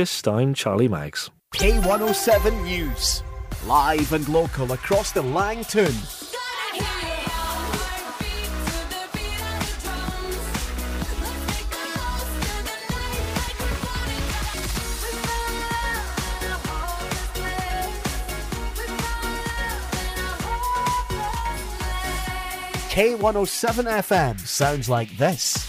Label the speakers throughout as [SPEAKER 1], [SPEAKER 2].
[SPEAKER 1] Yes, I'm Charlie Maggs.
[SPEAKER 2] K107 News. Live and local across the Lang Toun. K107 FM sounds like this.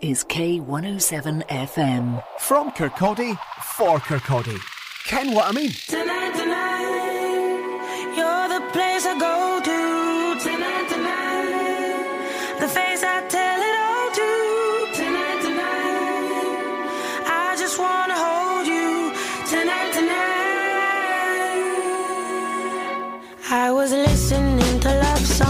[SPEAKER 3] is K107 FM.
[SPEAKER 4] From Kirkcaldy, for Kirkcaldy. Ken what I mean?
[SPEAKER 5] Tonight, tonight, you're the place I go to. Tonight, tonight, the face I tell it all to. Tonight, tonight, I just wanna hold you. Tonight, tonight, I was listening to love songs.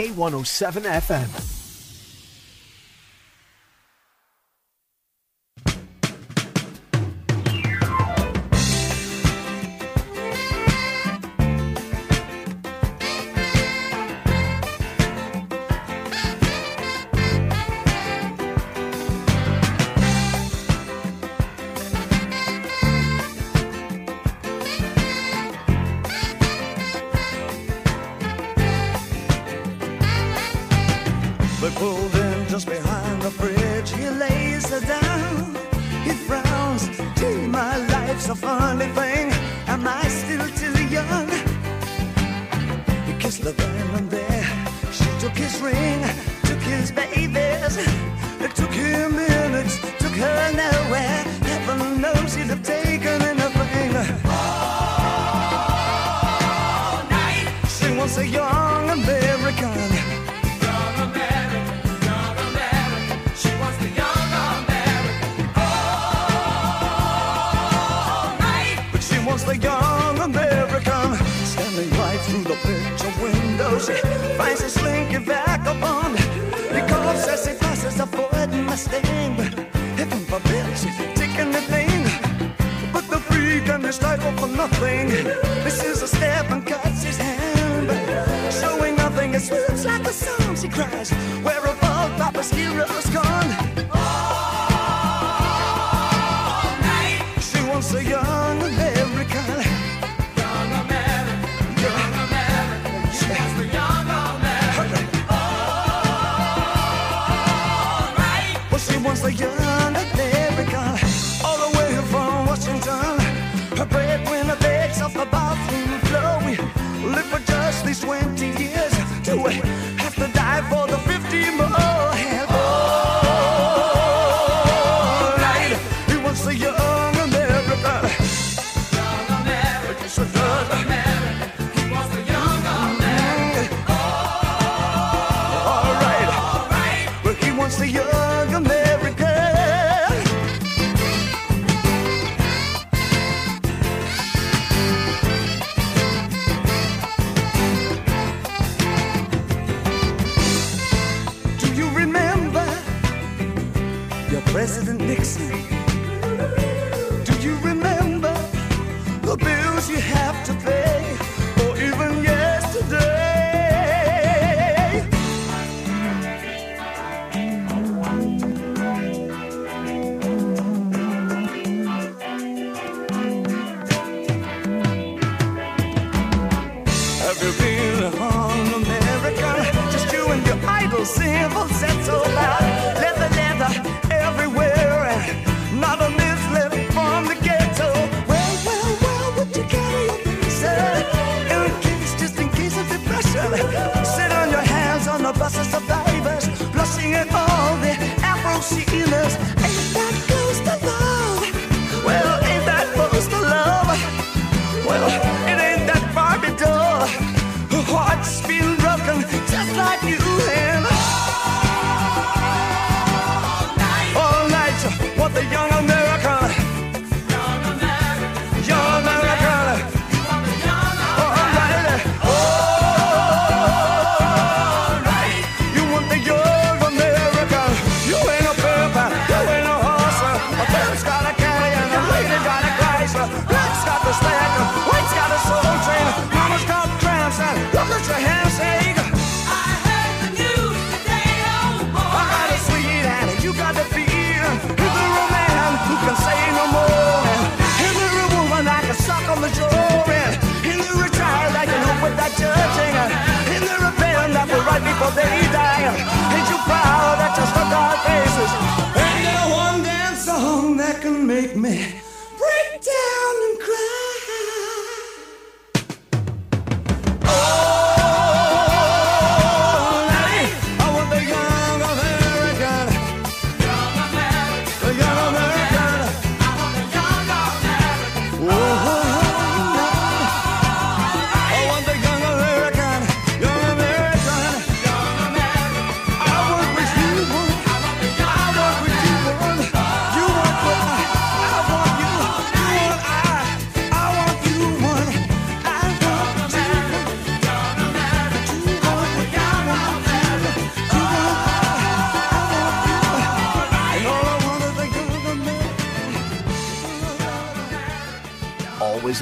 [SPEAKER 4] K107 FM.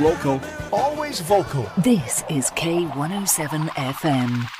[SPEAKER 6] Local, always vocal.
[SPEAKER 7] This is K107 FM.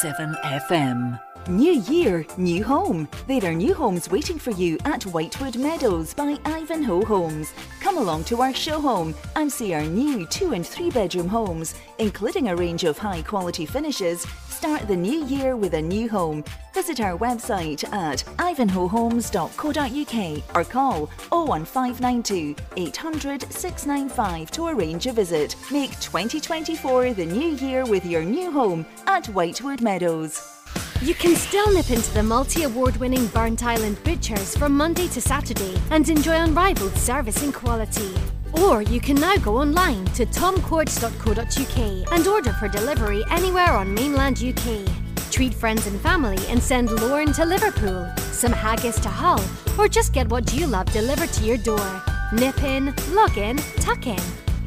[SPEAKER 8] K107 FM.
[SPEAKER 9] New year, new home. There are new homes waiting for you at Whitewood Meadows by Ivanhoe Homes. Come along to our show home and see our new two and three bedroom homes, including a range of high quality finishes. Start the new year with a new home. Visit our website at ivanhoehomes.co.uk or call 01592 800 695 to arrange a visit. Make 2024 the new year with your new home at Whitewood Meadows.
[SPEAKER 10] You can still nip into the multi award winning Burntisland Butchers from Monday to Saturday and enjoy unrivaled service and quality. Or you can now go online to tomcourts.co.uk and order for delivery anywhere on mainland UK. Treat friends and family and send Lorne to Liverpool, some haggis to Hull, or just get what you love delivered to your door. Nip in, log in, tuck in.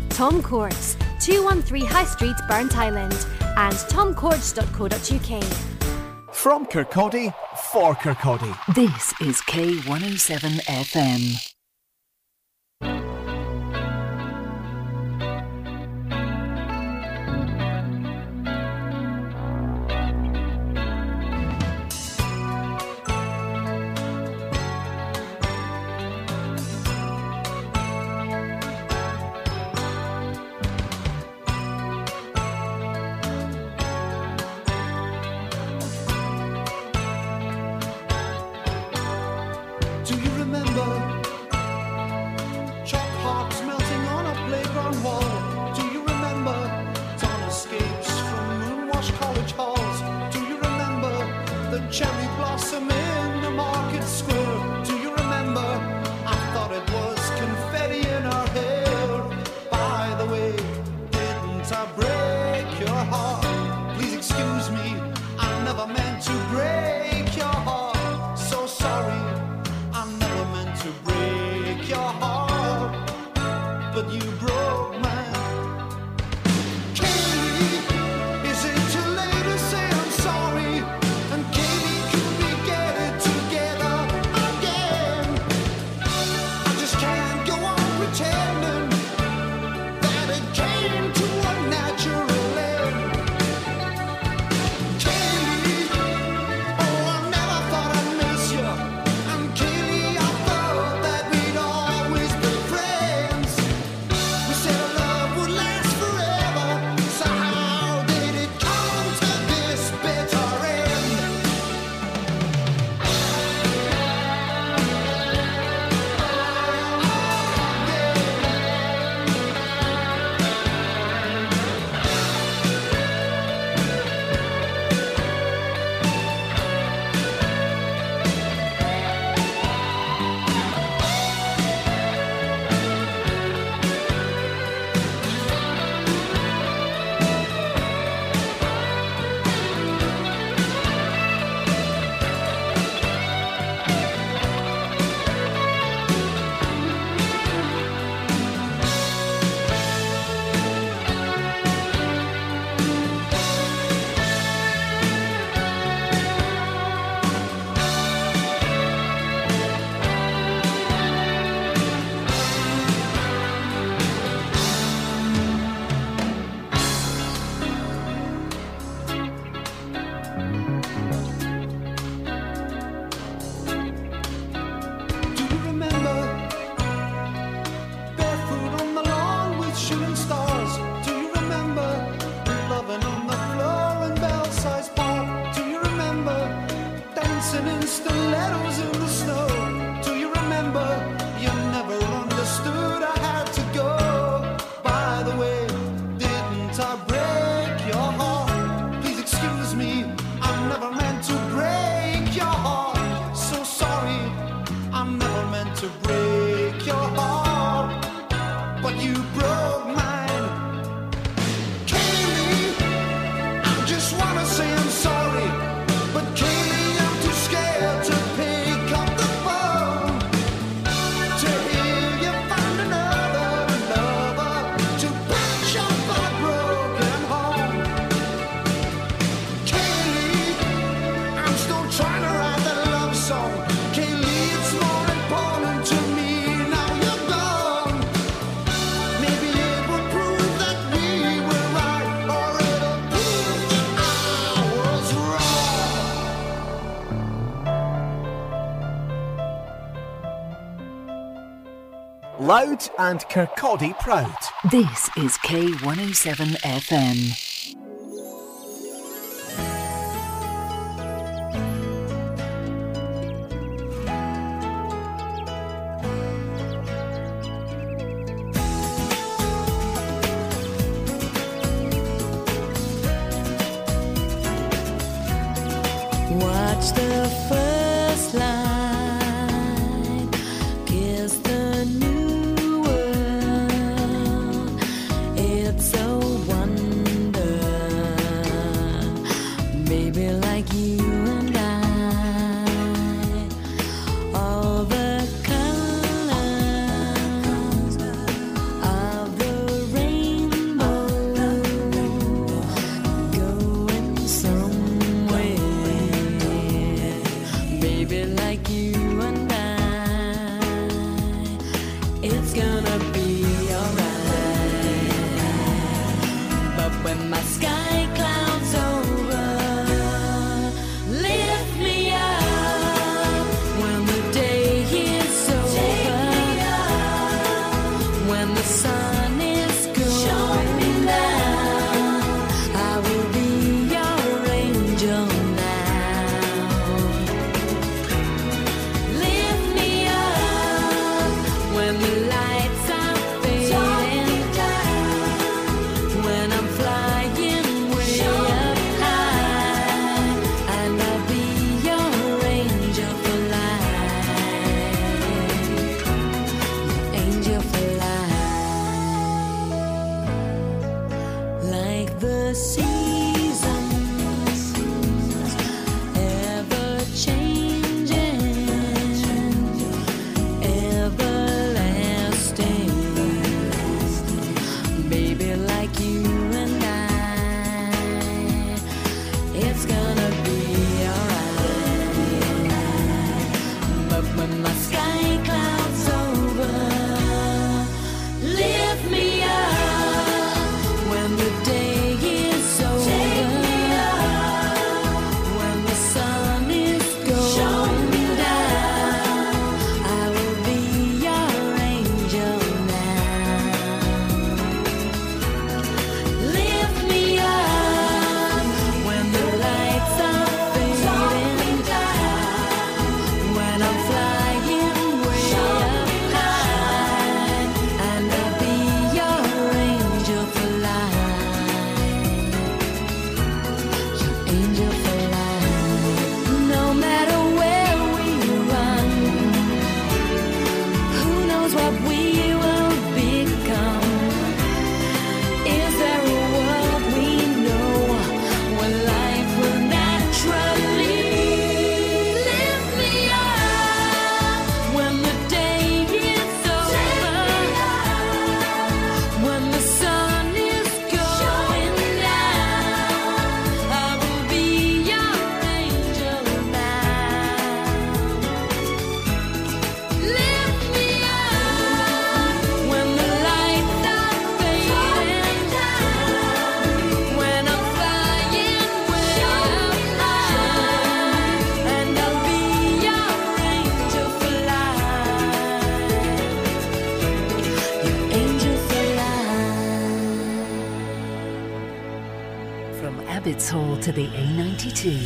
[SPEAKER 10] Tom Courts, 213 High Street, Burntisland, and tomcourts.co.uk.
[SPEAKER 6] From Kirkcaldy, for Kirkcaldy.
[SPEAKER 8] This is K107 FM.
[SPEAKER 11] And
[SPEAKER 6] Kirkcaldy Proud.
[SPEAKER 3] This is K107 FM.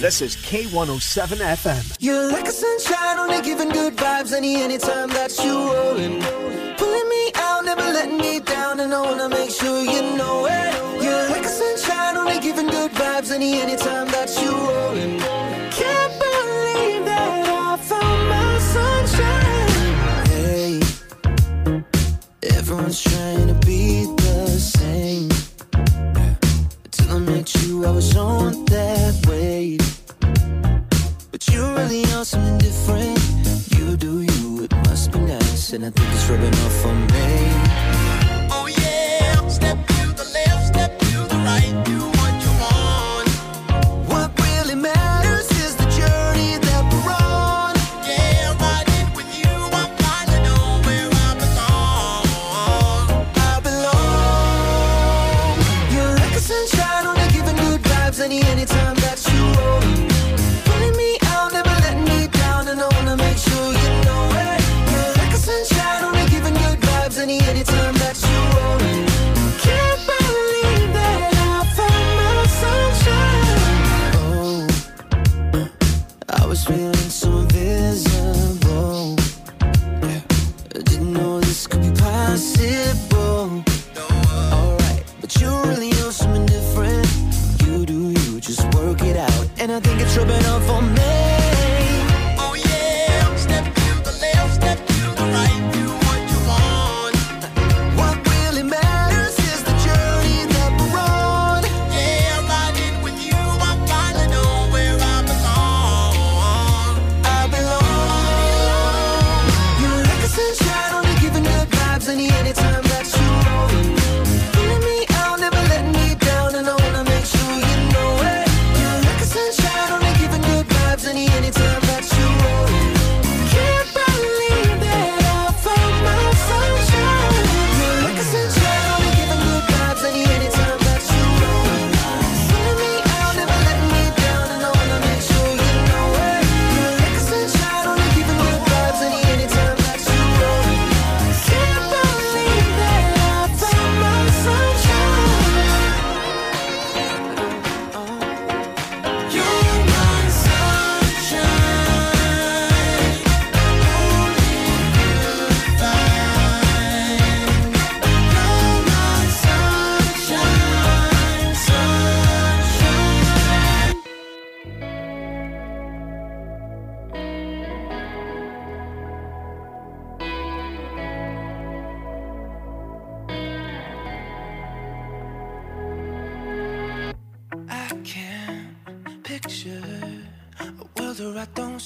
[SPEAKER 6] This is K107 FM.
[SPEAKER 2] You're like a sunshine, only giving good vibes any anytime that you rolling. Pulling me out, never letting me down, and I wanna make sure you know it. You're like a sunshine, only giving good vibes any anytime that you rolling.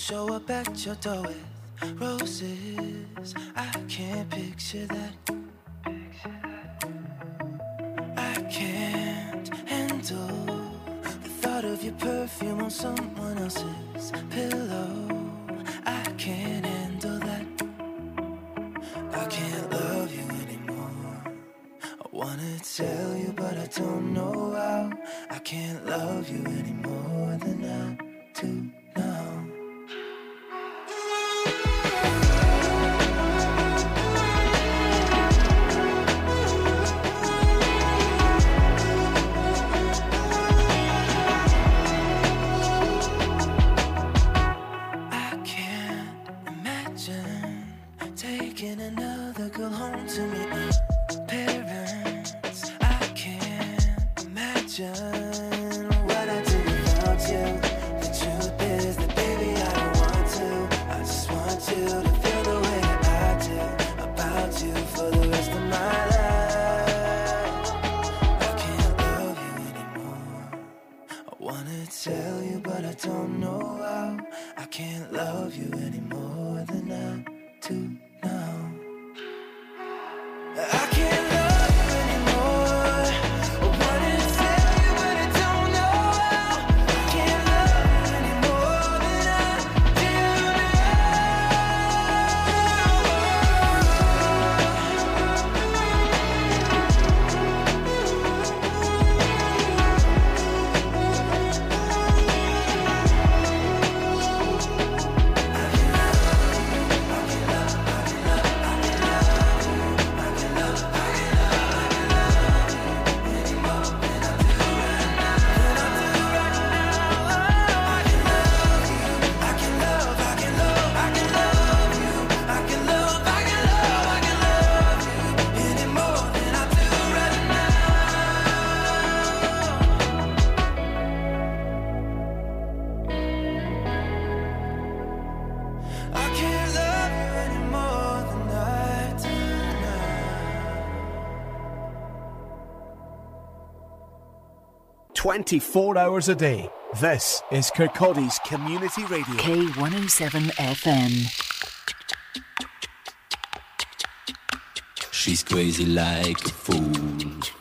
[SPEAKER 12] show up at your door with roses. I can't picture that. I can't handle the thought of your perfume on someone else's.
[SPEAKER 6] 24 hours a day. This is Kirkcaldy's Community Radio.
[SPEAKER 13] K107 FM.
[SPEAKER 14] She's crazy like a fool.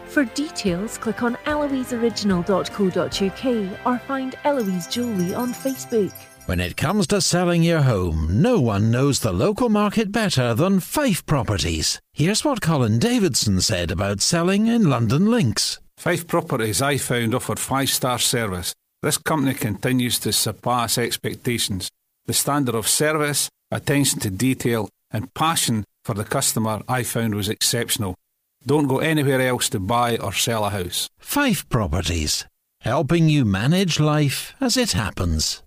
[SPEAKER 15] For details, click on eloiseoriginal.co.uk or find Eloise Jewellery on Facebook.
[SPEAKER 16] When it comes to selling your home, no one knows the local market better than Fife Properties. Here's what Colin Davidson said about selling in London Links.
[SPEAKER 14] Fife Properties I found offered five star service. This company continues to surpass expectations. The standard of service, attention to detail, and passion for the customer I found was exceptional. Don't go anywhere else to buy or sell a house.
[SPEAKER 16] Fife Properties, helping you manage life as it happens.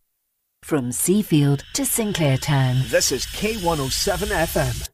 [SPEAKER 13] From Seafield to Sinclairtown.
[SPEAKER 2] This is K107 FM.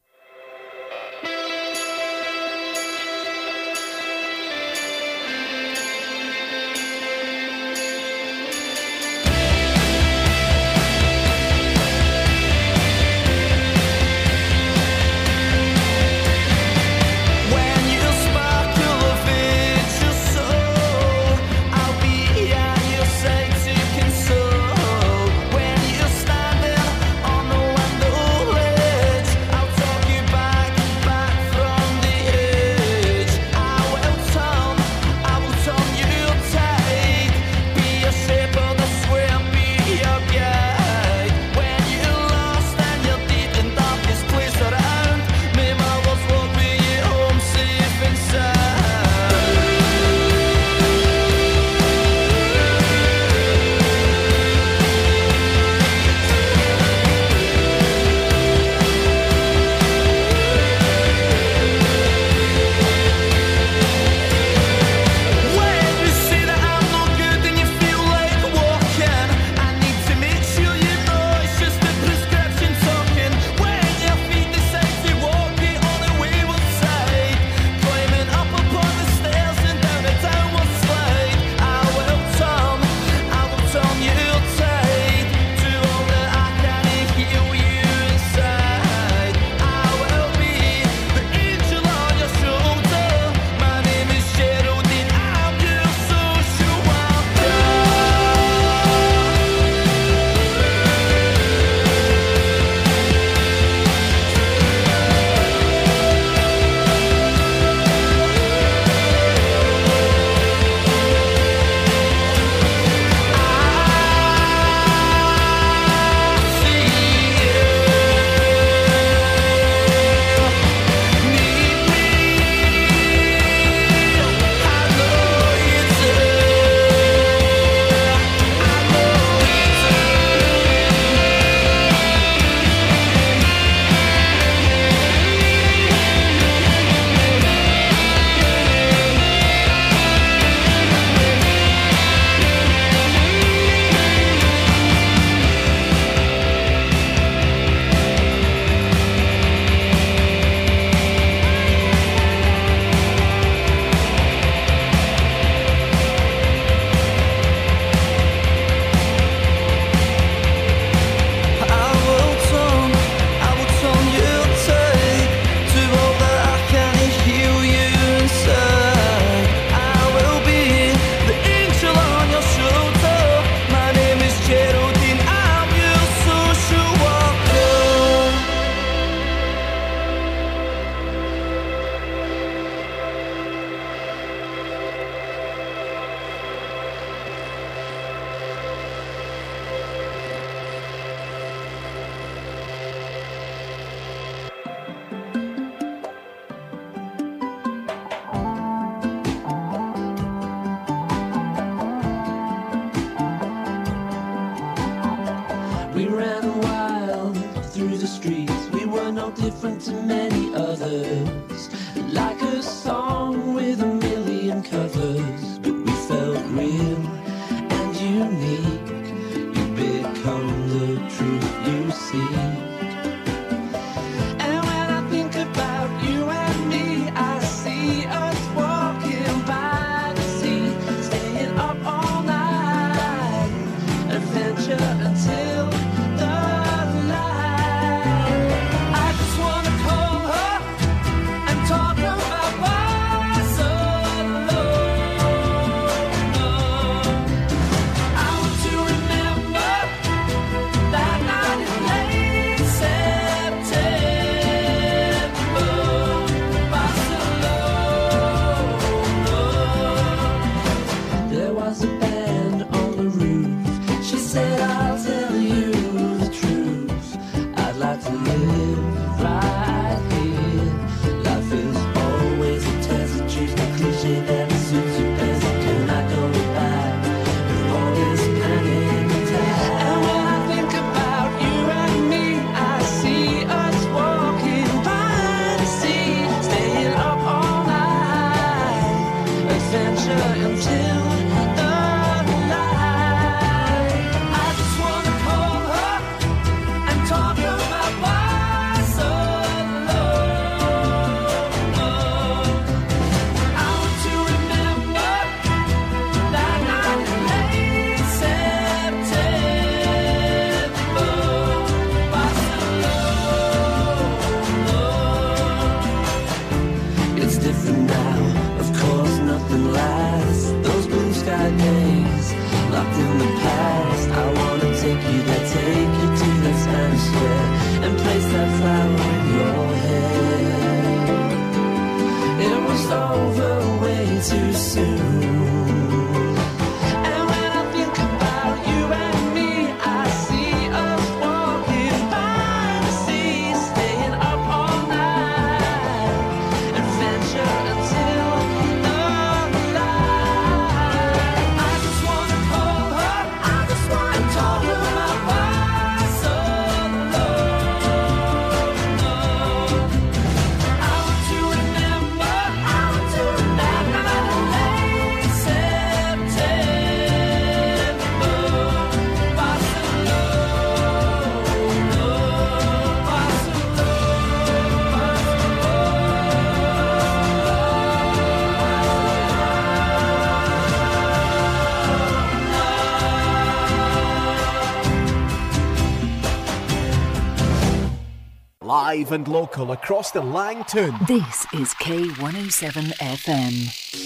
[SPEAKER 6] live and local across the Lang Toun.
[SPEAKER 13] This is K107 FM.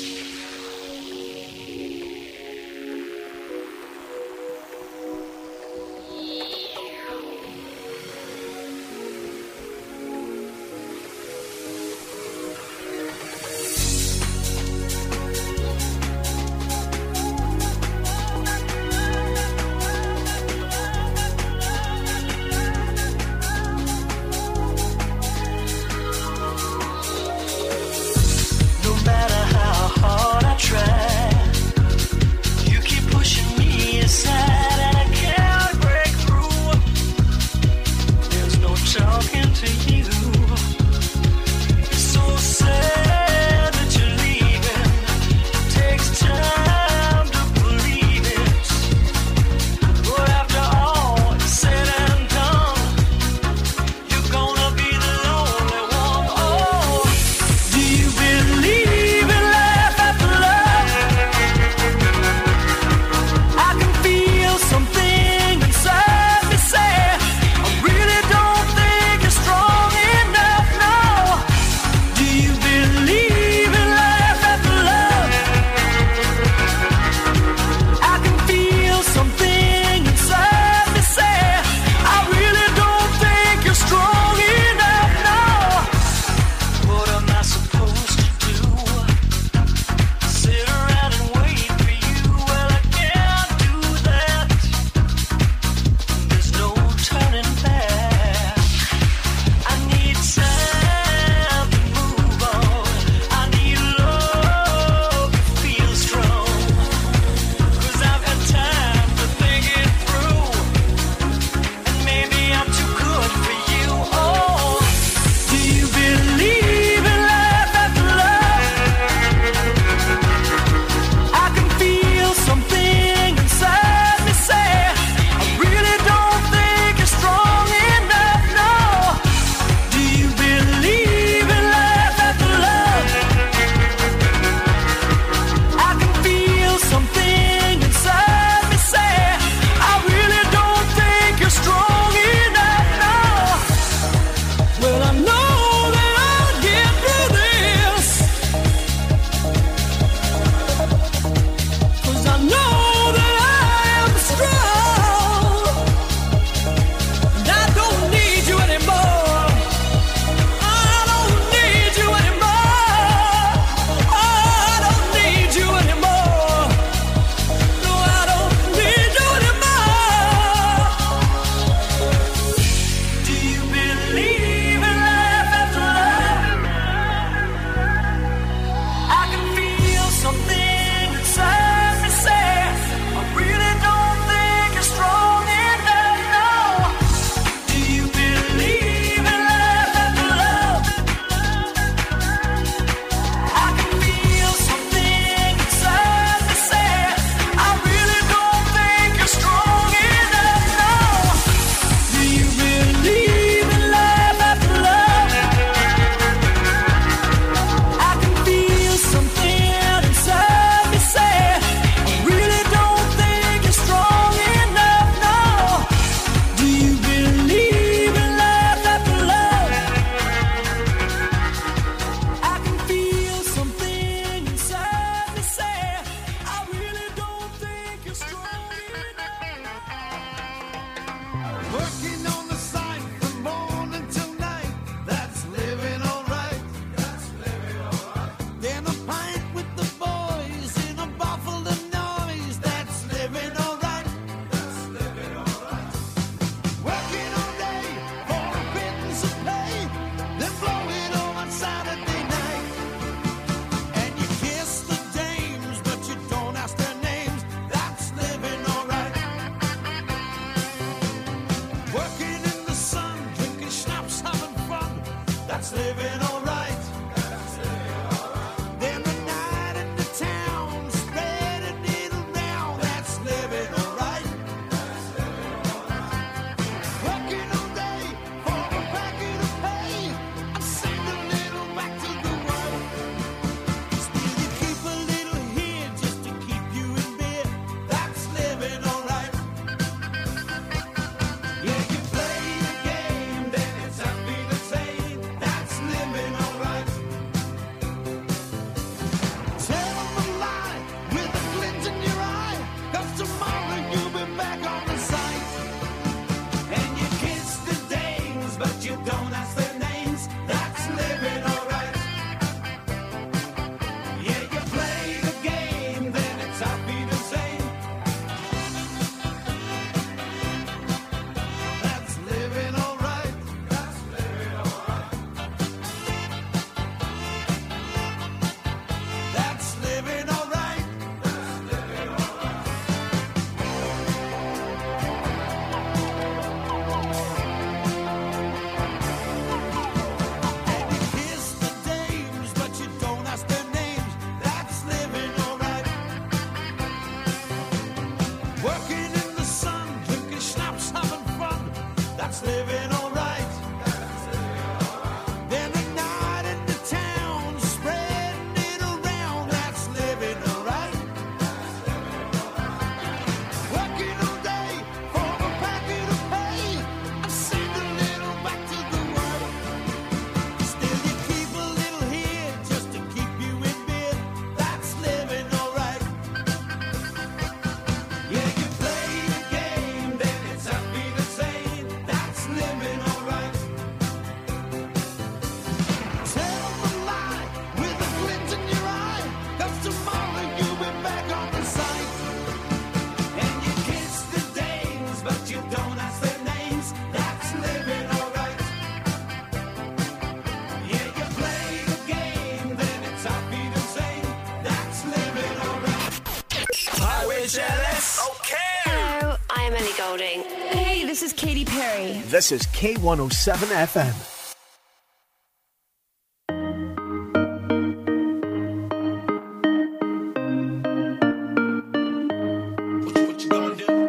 [SPEAKER 17] This is
[SPEAKER 6] K107 FM.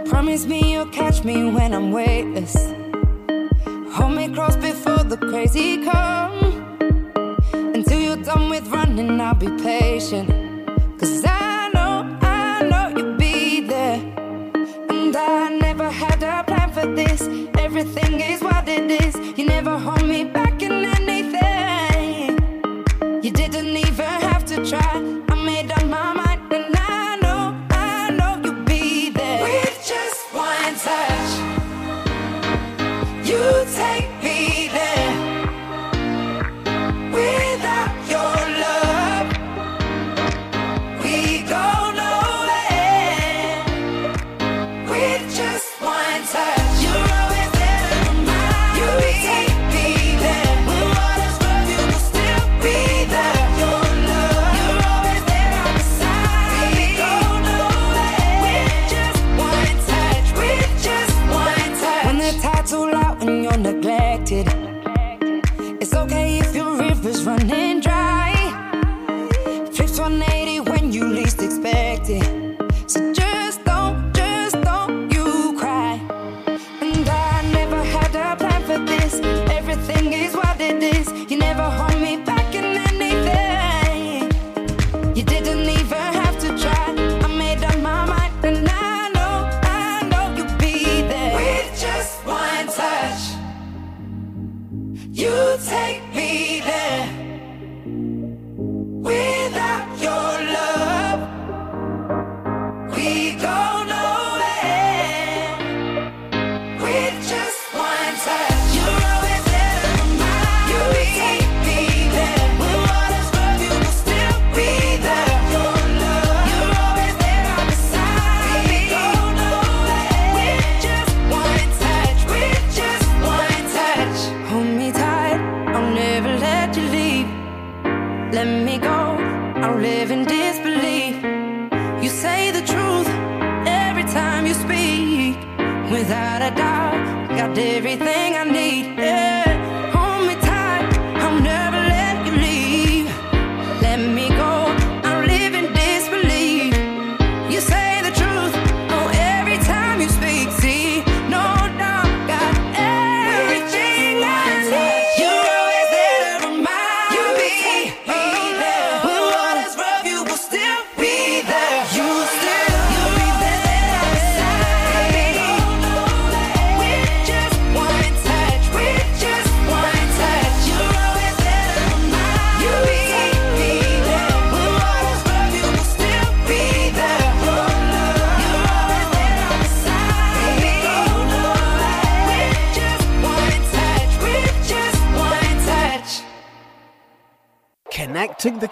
[SPEAKER 18] Promise me you'll catch me when I'm weightless. Hold me close before the crazy come. Until you're done with running, I'll be patient.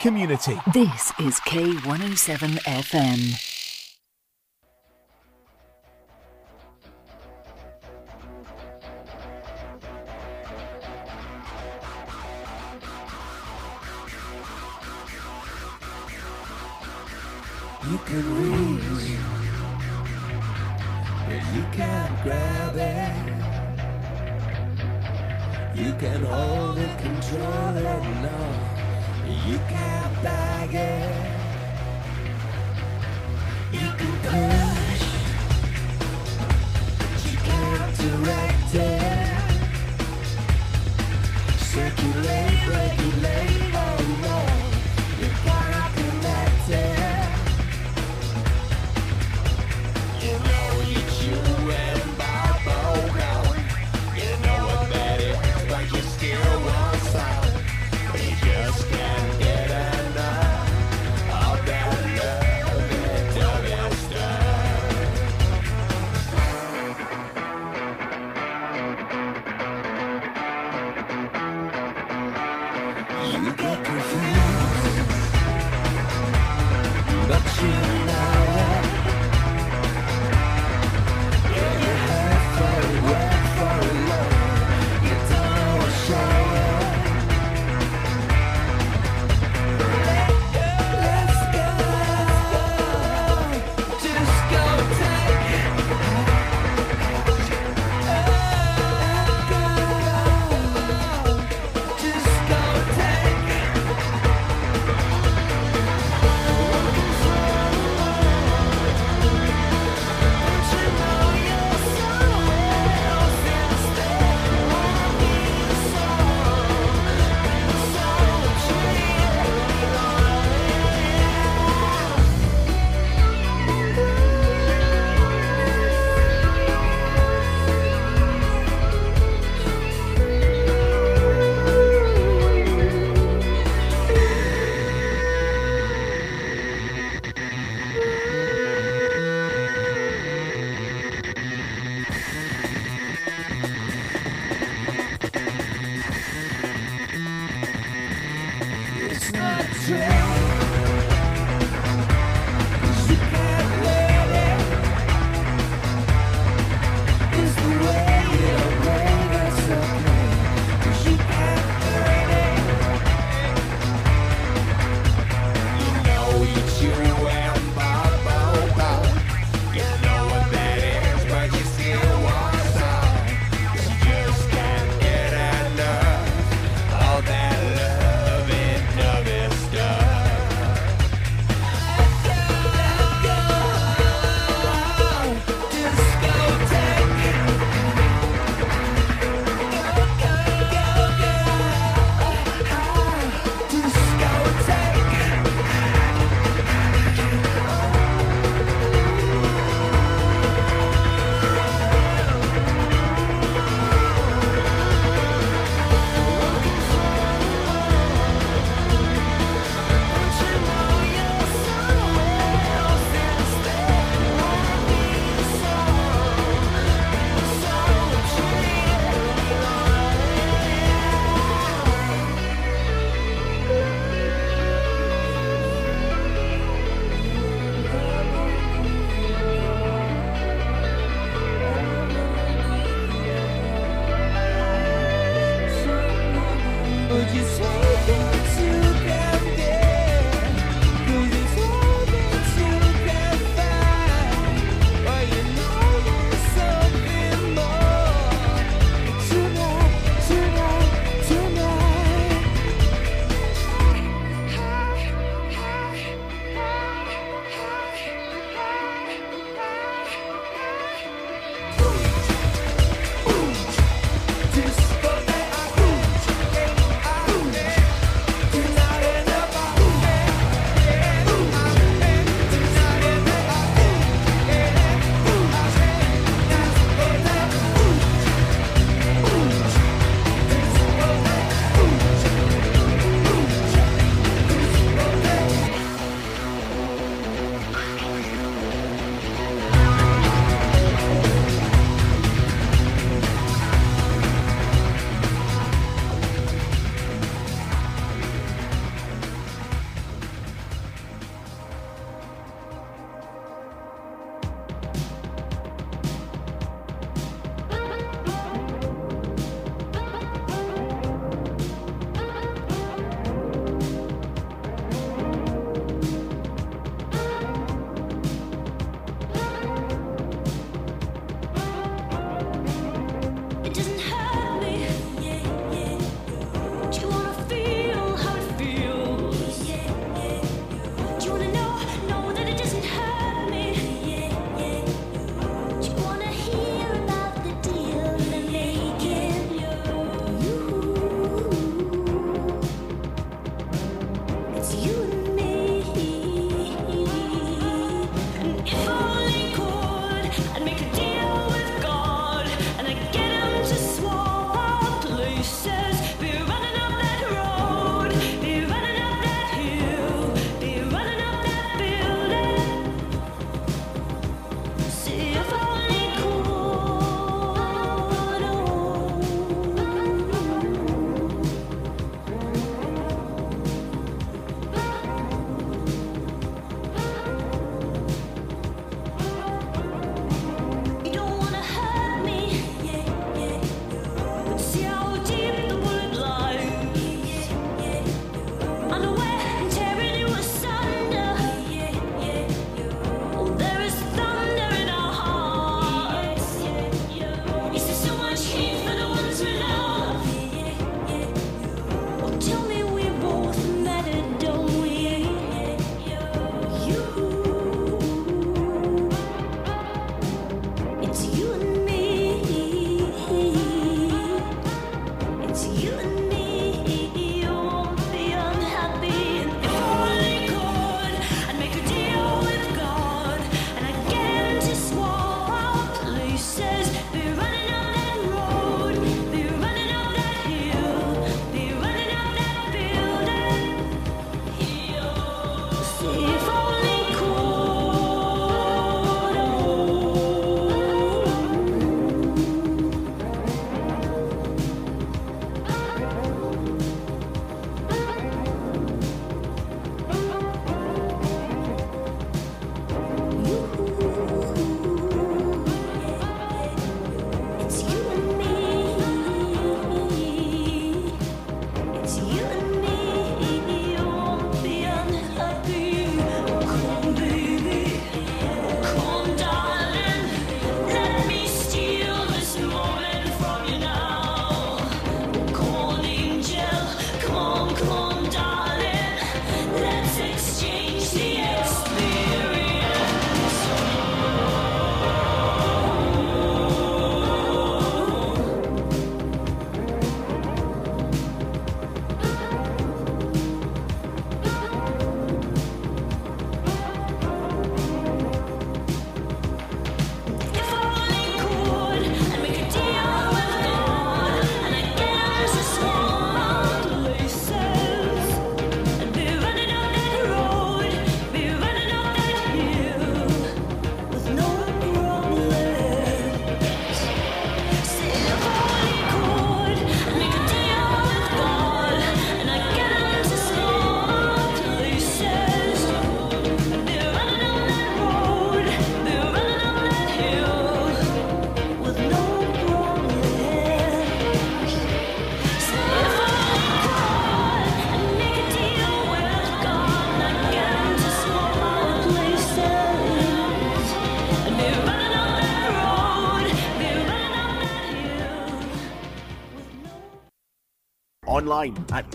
[SPEAKER 6] community.
[SPEAKER 13] This is K107 FM.
[SPEAKER 2] You can
[SPEAKER 7] read.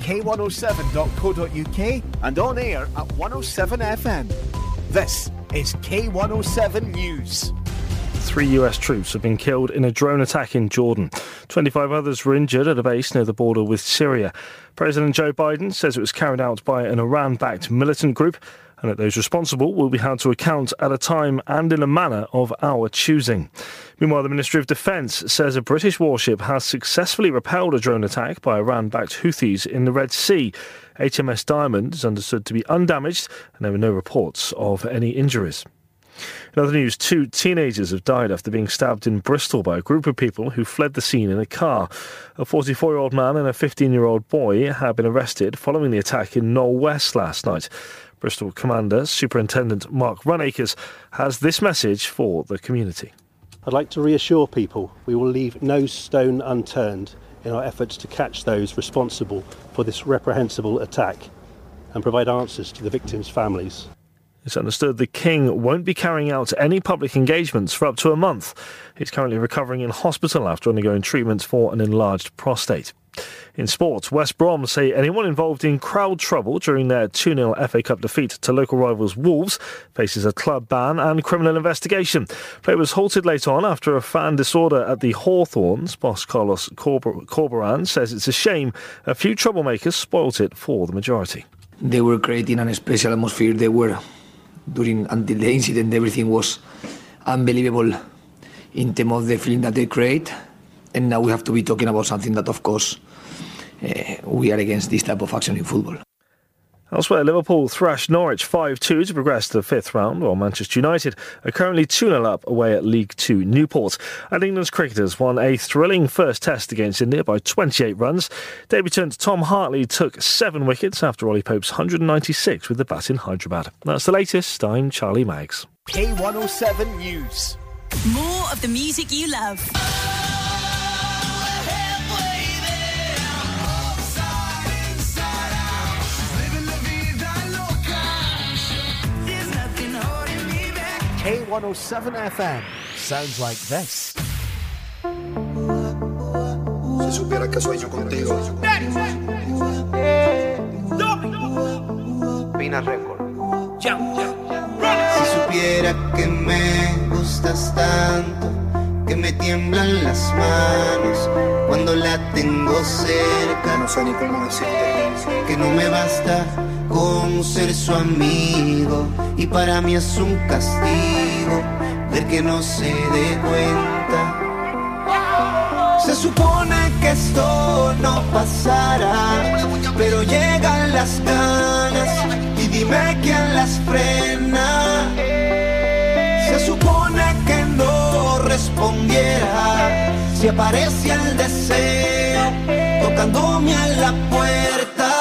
[SPEAKER 7] k107.co.uk and on air at 107FM. This is K107 News.
[SPEAKER 1] Three US troops have been killed in a drone attack in Jordan. 25 others were injured at a base near the border with Syria. President Joe Biden says it was carried out by an Iran backed militant group and that those responsible will be held to account at a time and in a manner of our choosing. Meanwhile, the Ministry of Defence says a British warship has successfully repelled a drone attack by Iran backed Houthis in the Red Sea. HMS Diamond is understood to be undamaged, and there were no reports of any injuries. In other news, two teenagers have died after being stabbed in Bristol by a group of people who fled the scene in a car. A 44 year old man and a 15 year old boy have been arrested following the attack in Knowle West last night. Bristol Commander Superintendent Mark Runacres has this message for the community.
[SPEAKER 19] I'd like to reassure people we will leave no stone unturned in our efforts to catch those responsible for this reprehensible attack and provide answers to the victims' families.
[SPEAKER 1] It's understood the King won't be carrying out any public engagements for up to a month. He's currently recovering in hospital after undergoing treatment for an enlarged prostate. In sports, West Brom say anyone involved in crowd trouble during their 2 0 FA Cup defeat to local rivals Wolves faces a club ban and criminal investigation. Play was halted late on after a fan disorder at the Hawthorns. Boss Carlos Corber- Corberan says it's a shame a few troublemakers spoilt it for the majority.
[SPEAKER 20] They were creating an special atmosphere. They were, during until the incident, everything was unbelievable in terms of the feeling that they create. And now we have to be talking about something that, of course, Uh, we are against this type of action in football.
[SPEAKER 1] Elsewhere, Liverpool thrashed Norwich 5 2 to progress to the fifth round, while Manchester United are currently 2 0 up away at League Two Newport. And England's cricketers won a thrilling first test against India by 28 runs. Debutant Tom Hartley took seven wickets after Ollie Pope's 196 with the bat in Hyderabad. That's the latest. I'm Charlie Maggs.
[SPEAKER 7] K107 News.
[SPEAKER 21] More of the music you love.
[SPEAKER 7] K107 FM sounds like this.
[SPEAKER 22] Si supiera que sueño contigo.
[SPEAKER 23] Pina Record.
[SPEAKER 24] Si supiera que me gustas tanto, que me tiemblan las manos cuando la tengo cerca.
[SPEAKER 22] No sé ni cómo decirte.
[SPEAKER 24] Que no me basta con ser su amigo y para mí es un castigo del que no se dé cuenta. Se supone que esto no pasará, pero llegan las ganas y dime quién las frena. Se supone que no respondiera si aparece el deseo tocándome a la puerta.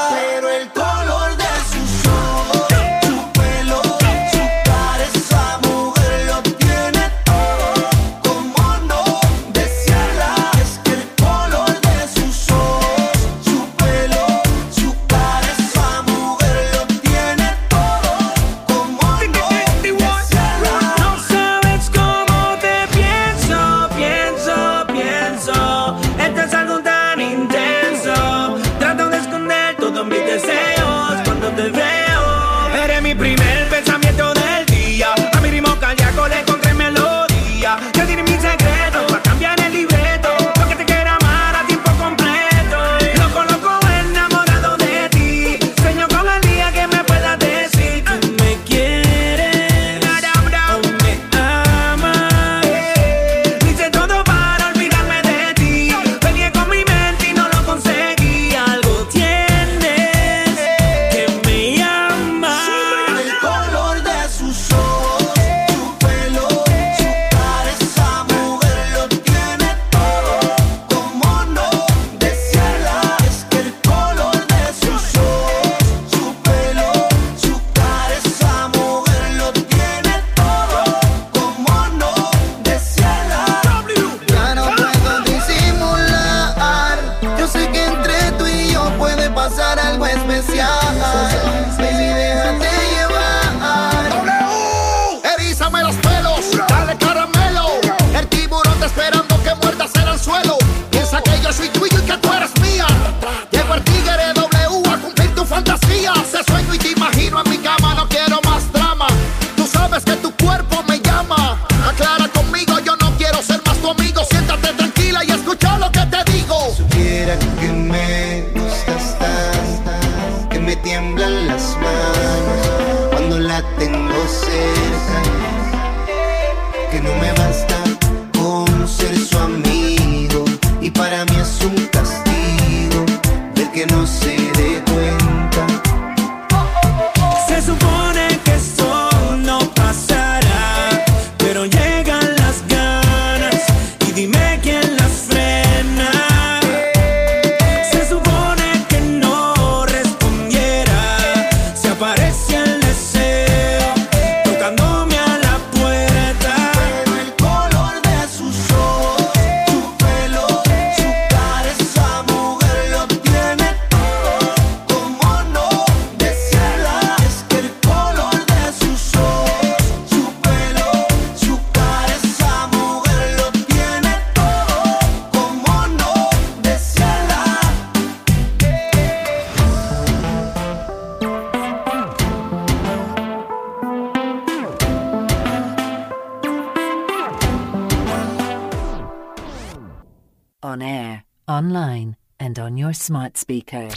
[SPEAKER 13] speaker.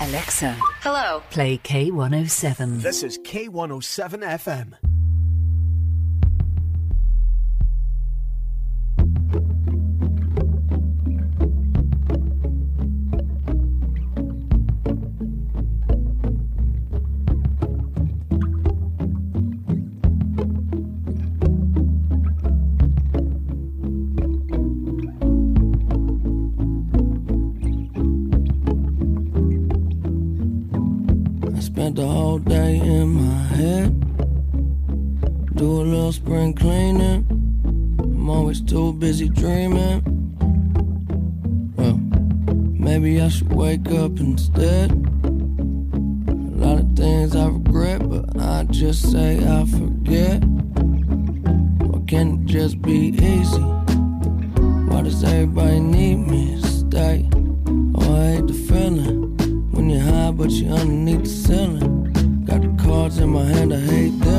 [SPEAKER 13] Alexa.
[SPEAKER 21] Hello.
[SPEAKER 13] Play K107.
[SPEAKER 6] This is K107 FM.
[SPEAKER 4] spring cleaning. I'm always too busy dreaming. Well, maybe I should wake up instead. A lot of things I regret, but I just say I forget. Why can't it just be easy? Why does everybody need me to stay? Oh, I hate the feeling when you're high, but you're underneath the ceiling. Got the cards in my hand, I hate them.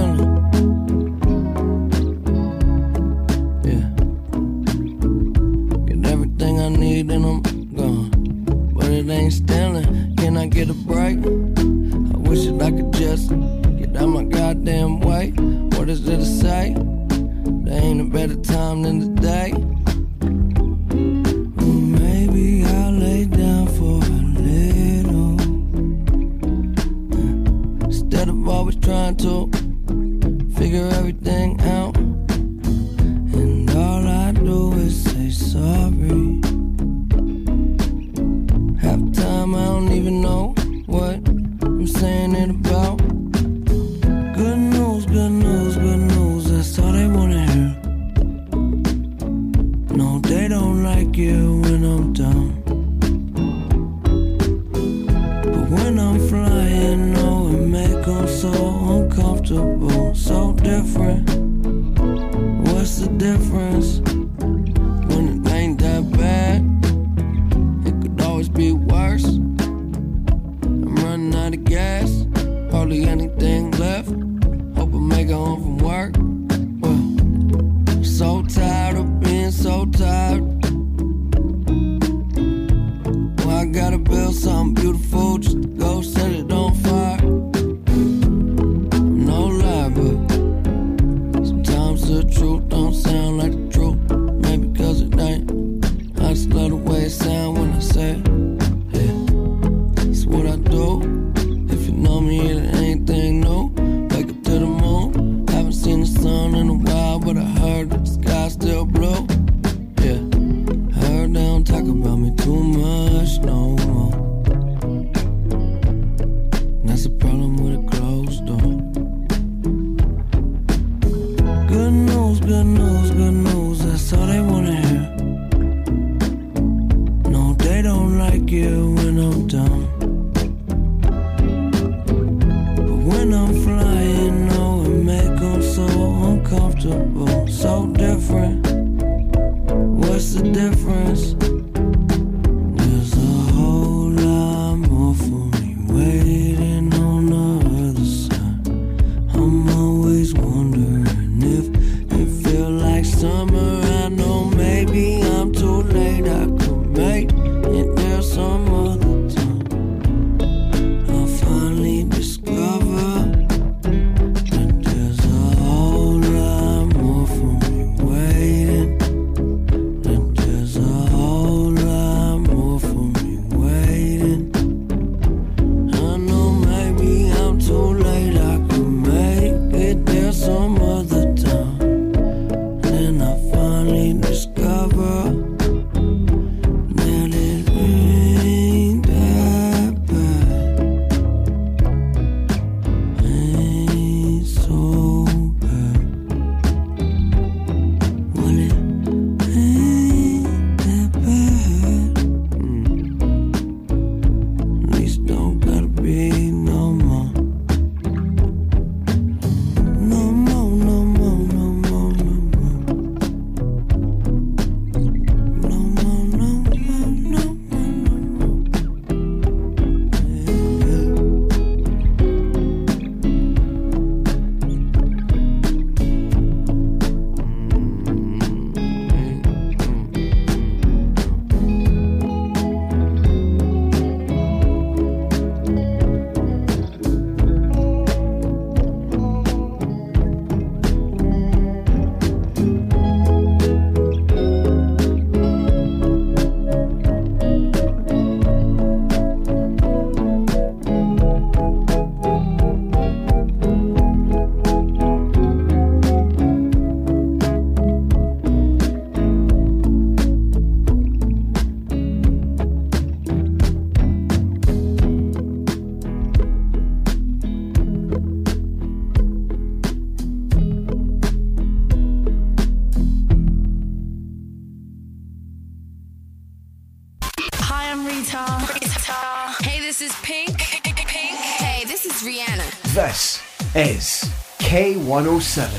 [SPEAKER 4] K107.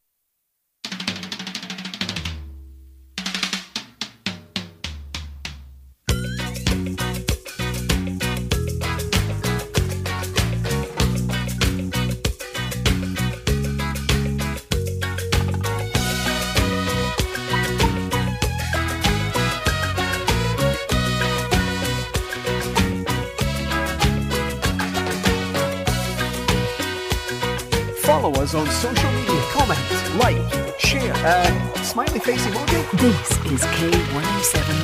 [SPEAKER 3] K107.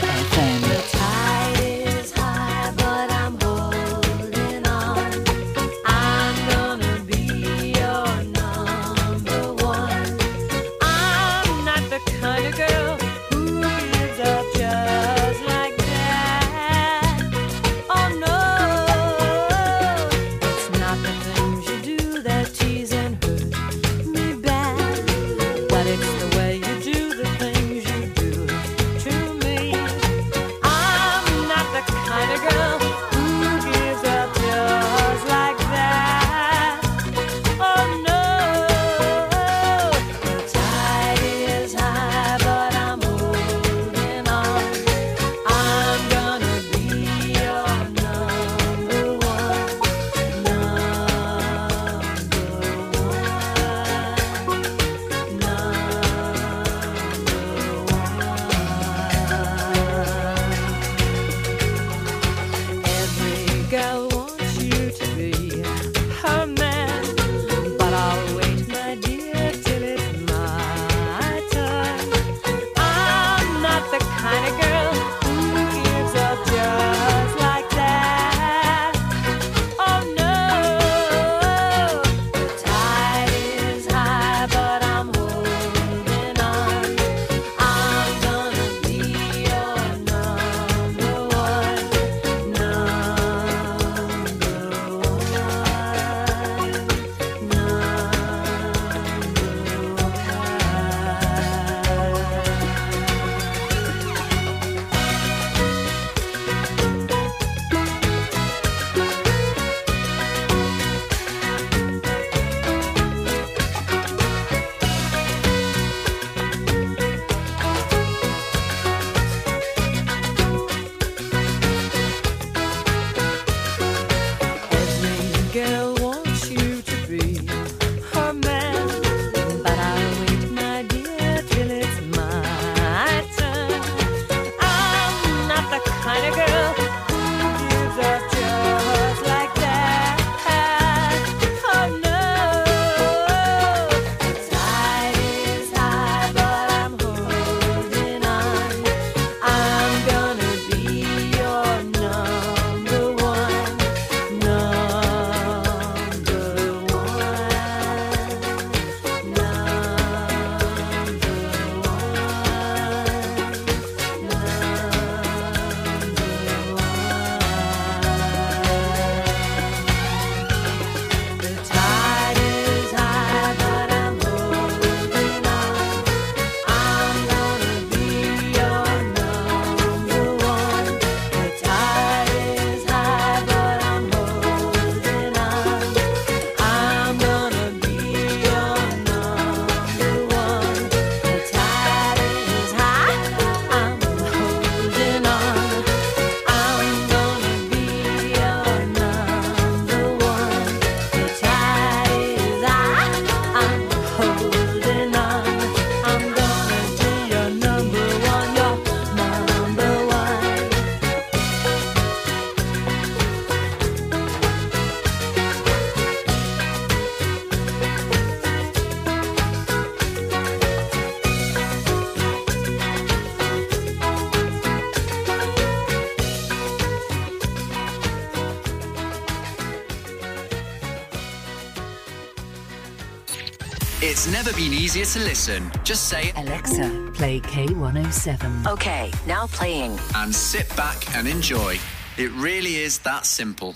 [SPEAKER 25] easier to listen. Just say,
[SPEAKER 3] Alexa, play K107.
[SPEAKER 25] Okay, now playing. And sit back and enjoy. It really is that simple.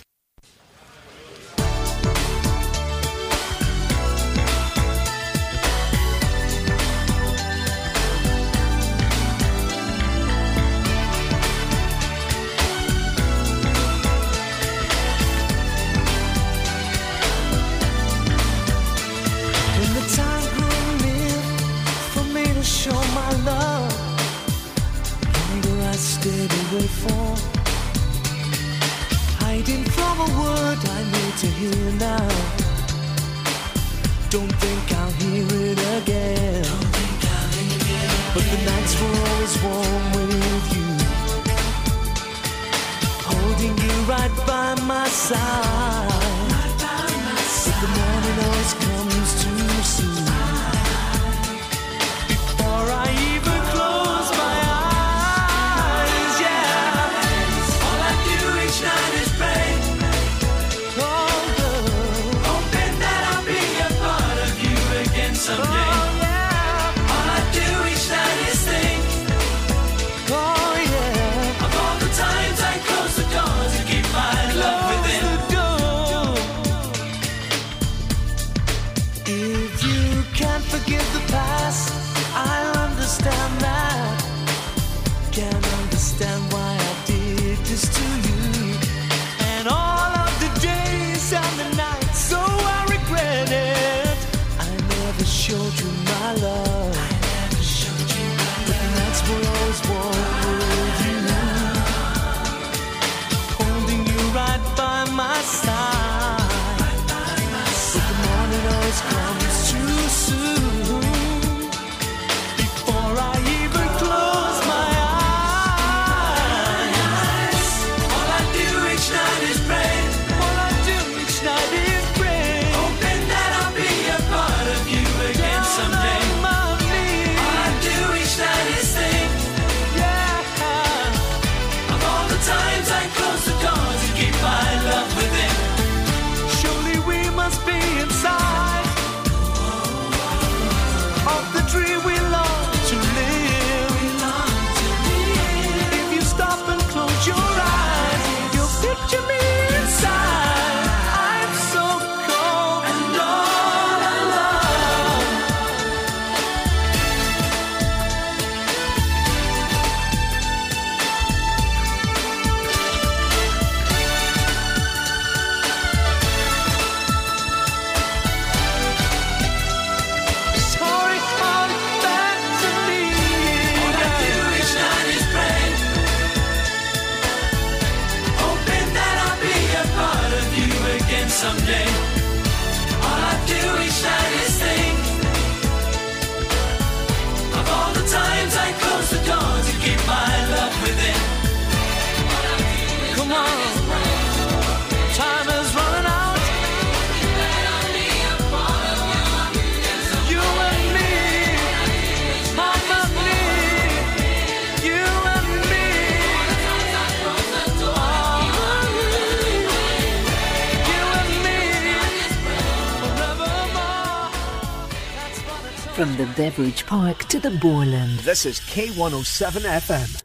[SPEAKER 13] Beveridge Park to the Borland.
[SPEAKER 6] This is K107 FM.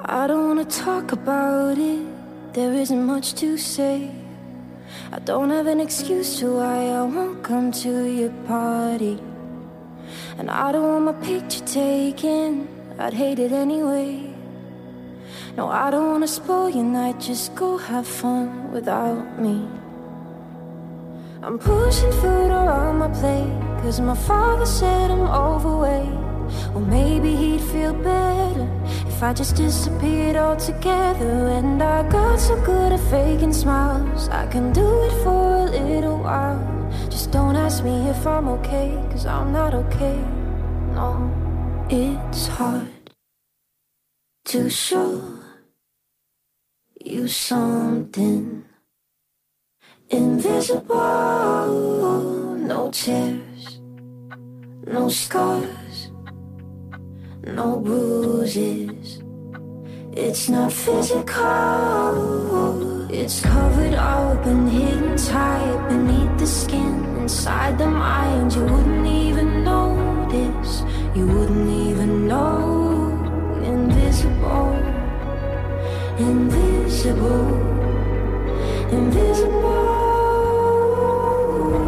[SPEAKER 26] I don't wanna talk about it. There isn't much to say. I don't have an excuse to why I won't come to your party. And I don't want my picture taken. I'd hate it anyway. No, I don't wanna spoil your night. Just go have fun without me. I'm pushing food around my plate Cause my father said I'm overweight. Well maybe he'd feel better If I just disappeared altogether. And I got so good at faking smiles I can do it for a little while. Just don't ask me if I'm okay Cause I'm not okay, no It's hard To show you something. Invisible, no tears, no scars, no bruises. It's not physical, it's covered up and hidden tight beneath the skin. Inside the mind, you wouldn't even notice, you wouldn't even know. Invisible, invisible, invisible.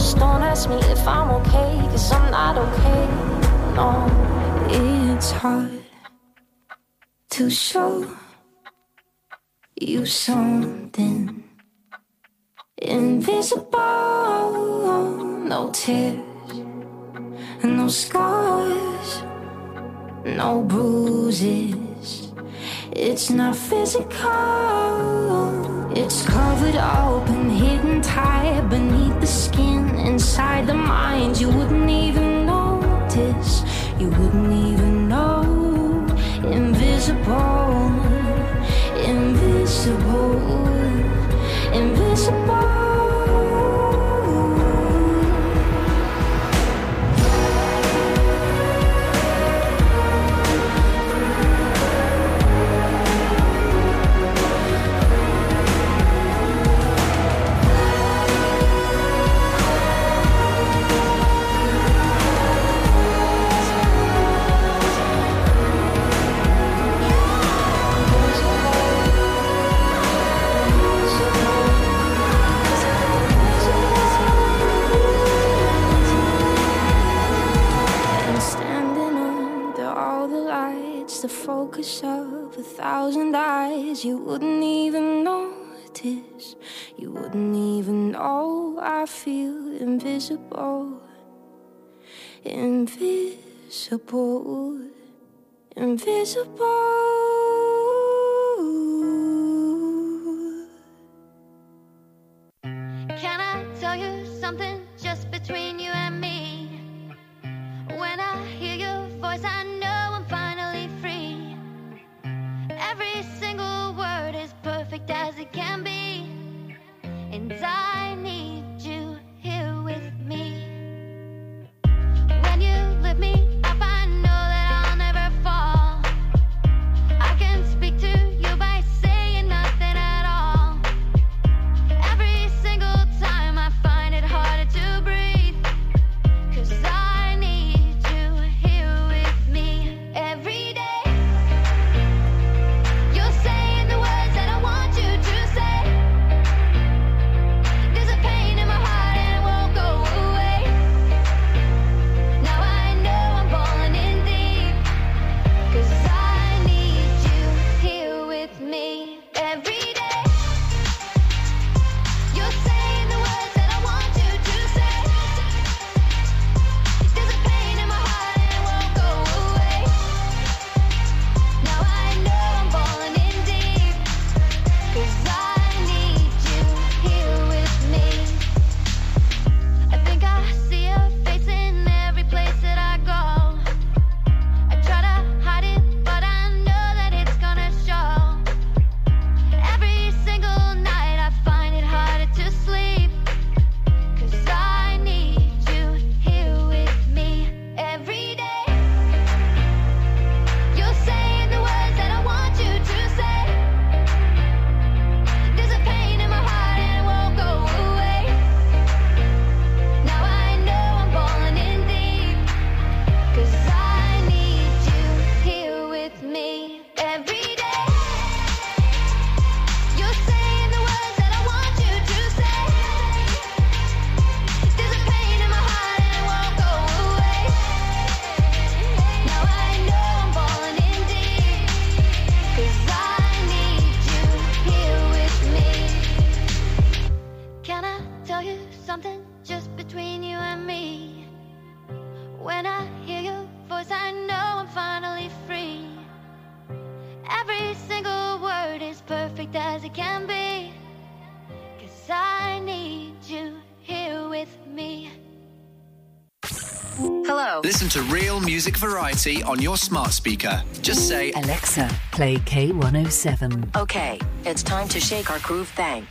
[SPEAKER 26] Just don't ask me if I'm okay, cause I'm not okay. No, it's hard to show you something invisible. No tears, no scars, no bruises. It's not physical, it's covered up and hidden tight beneath skin, inside the mind. You wouldn't even notice, you wouldn't even know. Invisible, invisible, invisible. focus of a thousand eyes, you wouldn't even notice. You wouldn't even know I feel invisible, invisible, invisible.
[SPEAKER 7] Can I tell you something? perfect as it can be. And I
[SPEAKER 25] listen to real music variety on your smart speaker. Just say,
[SPEAKER 13] Alexa, play K107.
[SPEAKER 27] Okay, it's time to shake our groove thing.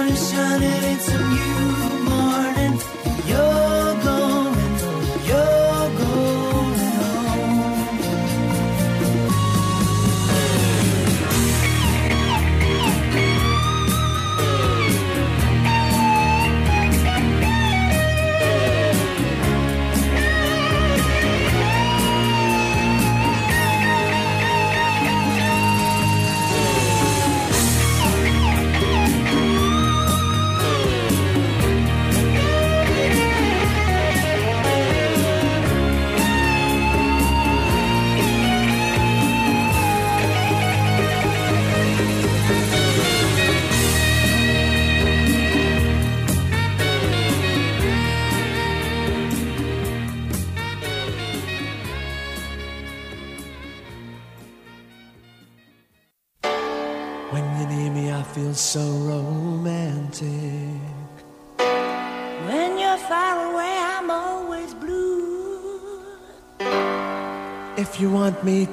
[SPEAKER 28] Sun is shining, it's a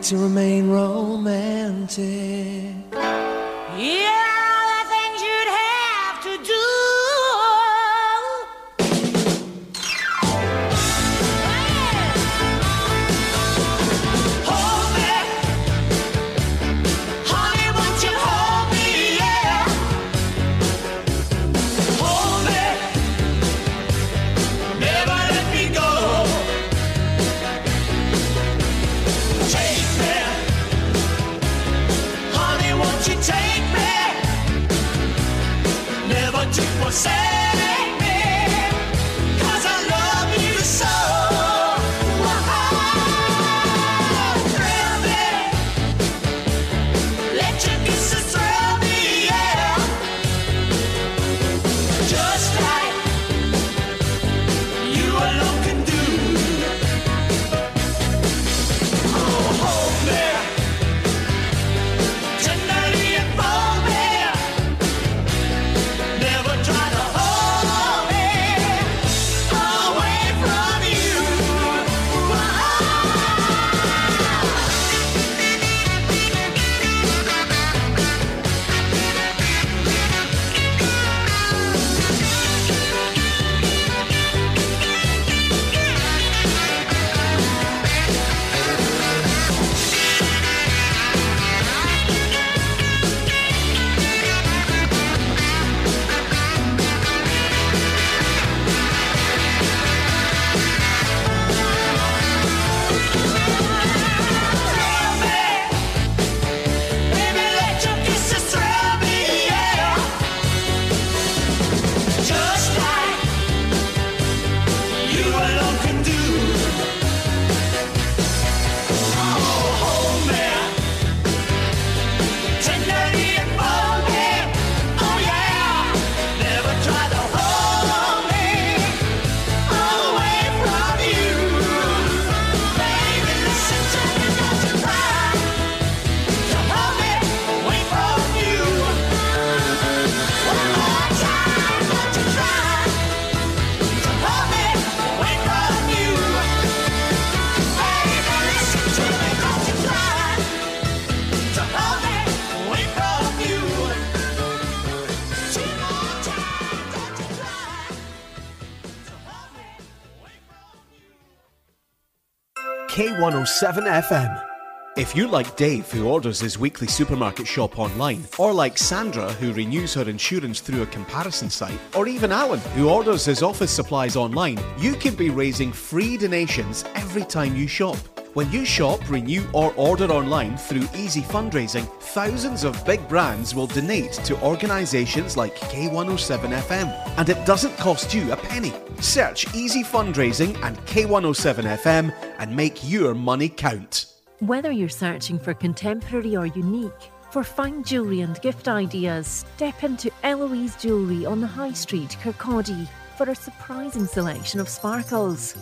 [SPEAKER 5] to remain romantic,
[SPEAKER 6] K107 FM. If you're like Dave, who orders his weekly supermarket shop online, or like Sandra, who renews her insurance through a comparison site, or even Alan, who orders his office supplies online, you can be raising free donations every time you shop. When you shop, renew, or order online through Easy Fundraising, thousands of big brands will donate to organisations like K107 FM, and it doesn't cost you a penny. Search Easy Fundraising and K107 FM and make your money count.
[SPEAKER 15] Whether you're searching for contemporary or unique, for fine jewellery and gift ideas, step into Eloise Jewellery on the High Street, Kirkcaldy, for a surprising selection of sparkles.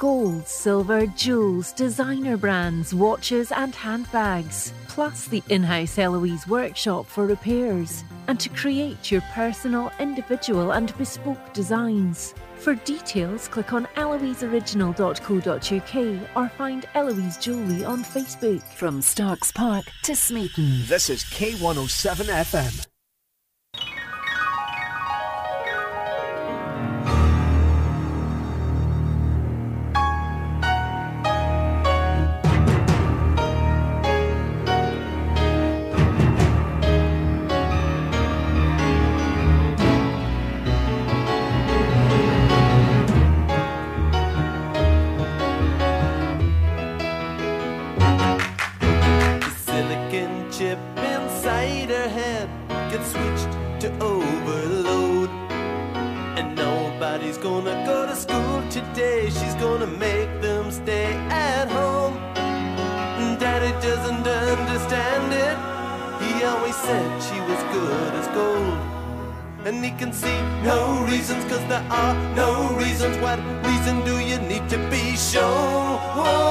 [SPEAKER 15] Gold, silver, jewels, designer brands, watches, and handbags, plus the in house Eloise workshop for repairs, and to create your personal, individual, and bespoke designs. For details, click on eloiseoriginal.co.uk or find Eloise Jewellery on Facebook.
[SPEAKER 13] From Starks Park to Smeaton.
[SPEAKER 6] This is K107 FM.
[SPEAKER 2] Can see no reasons, cause there are no reasons. What reason do you need to be shown?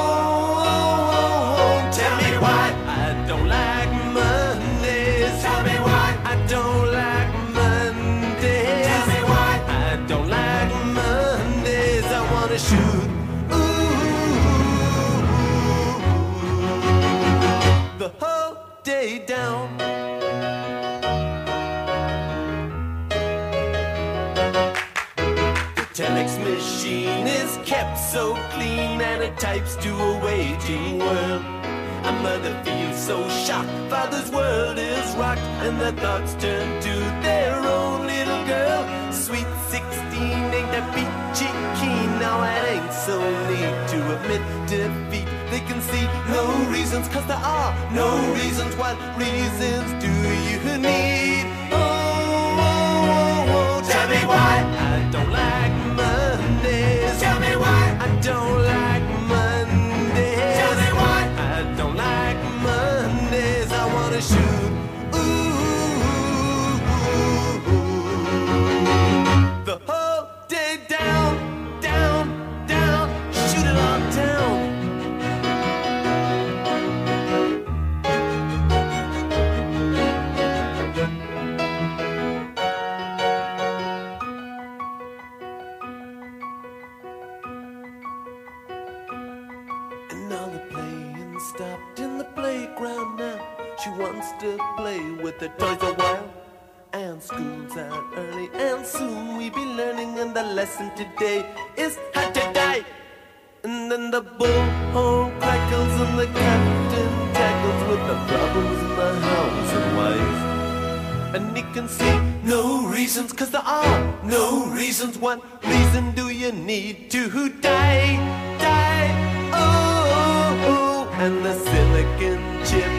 [SPEAKER 2] Types to a waiting world. A mother feels so shocked, father's world is rocked, and their thoughts turn to their own little girl. Sweet 16 ain't that peachy keen, now it ain't so neat to admit defeat. They can see no reasons, cause there are no reasons. What reasons do you need? Oh, oh, oh, oh, tell me why I don't like Mondays. Tell me why I don't She wants to play with the toys a while. And school's out early, and soon we'll be learning. And the lesson today is how to die. And then the bullhorn crackles, and the captain tackles with the problems in the house and wife. And he can see no reasons, cause there are no reasons. What reason do you need to die? Die, oh, oh, oh. And the silicon chip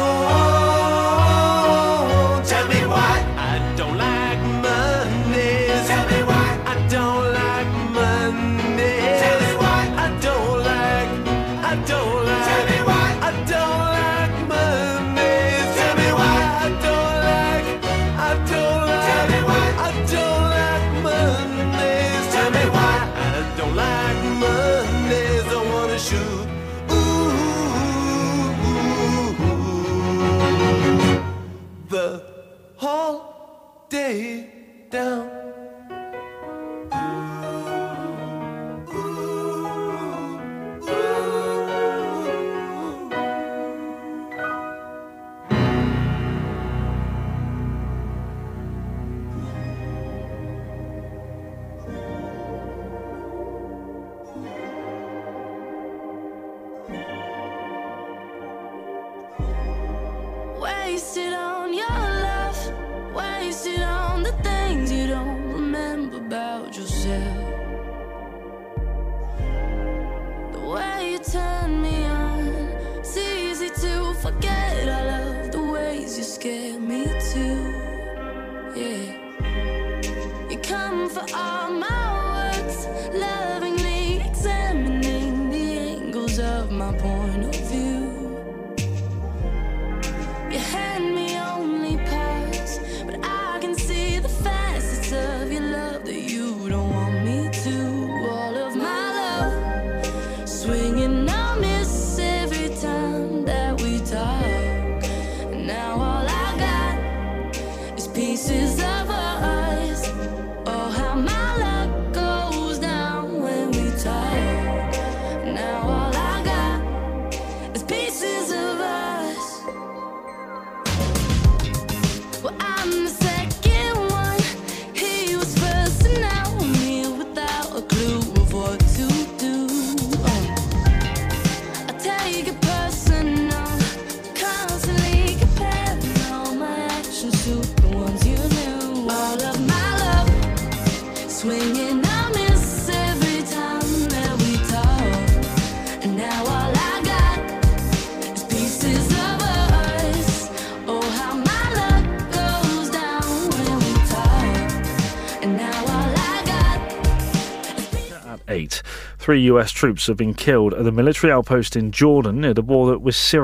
[SPEAKER 1] Three US troops have been killed at a military outpost in Jordan near the border with Syria.